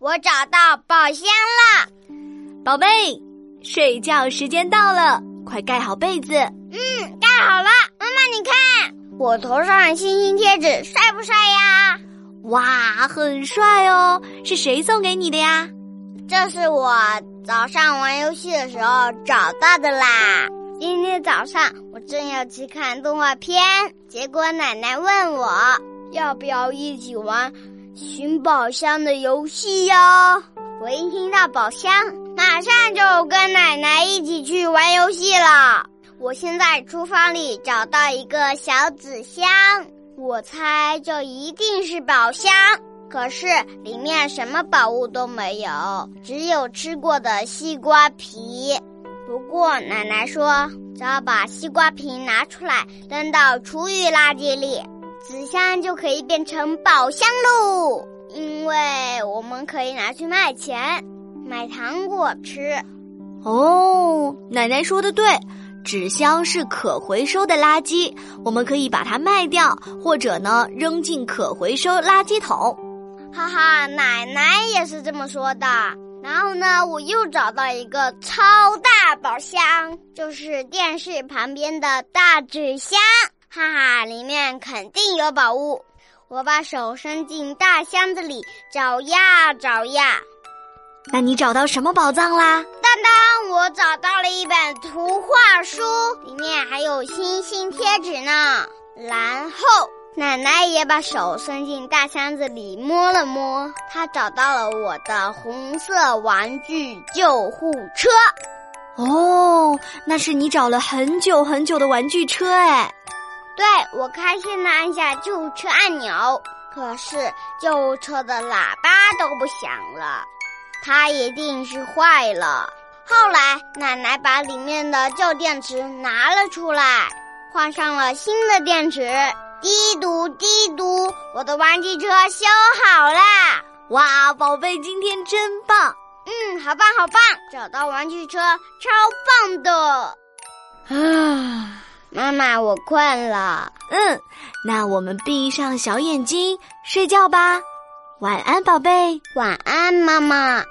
我找到宝箱了，宝贝，睡觉时间到了，快盖好被子。嗯，盖好了。妈妈，你看我头上的星星贴纸帅不帅呀？哇，很帅哦！是谁送给你的呀？这是我早上玩游戏的时候找到的啦。今天早上我正要去看动画片，结果奶奶问我要不要一起玩寻宝箱的游戏哟。我一听到宝箱，马上就跟奶奶一起去玩游戏了。我现在厨房里找到一个小纸箱，我猜这一定是宝箱。可是里面什么宝物都没有，只有吃过的西瓜皮。不过奶奶说，只要把西瓜皮拿出来扔到厨余垃圾里，纸箱就可以变成宝箱喽。因为我们可以拿去卖钱，买糖果吃。哦，奶奶说的对，纸箱是可回收的垃圾，我们可以把它卖掉，或者呢扔进可回收垃圾桶。哈哈，奶奶也是这么说的。然后呢，我又找到一个超大宝箱，就是电视旁边的大纸箱，哈哈，里面肯定有宝物。我把手伸进大箱子里找呀找呀，那你找到什么宝藏啦？当当，我找到了一本图画书，里面还有星星贴纸呢。然后。奶奶也把手伸进大箱子里摸了摸，她找到了我的红色玩具救护车。哦，那是你找了很久很久的玩具车哎。对，我开心的按下救护车按钮，可是救护车的喇叭都不响了，它一定是坏了。后来奶奶把里面的旧电池拿了出来，换上了新的电池。滴嘟滴嘟，我的玩具车修好了！哇，宝贝，今天真棒！嗯，好棒好棒，找到玩具车，超棒的！啊，妈妈，我困了。嗯，那我们闭上小眼睛睡觉吧。晚安，宝贝。晚安，妈妈。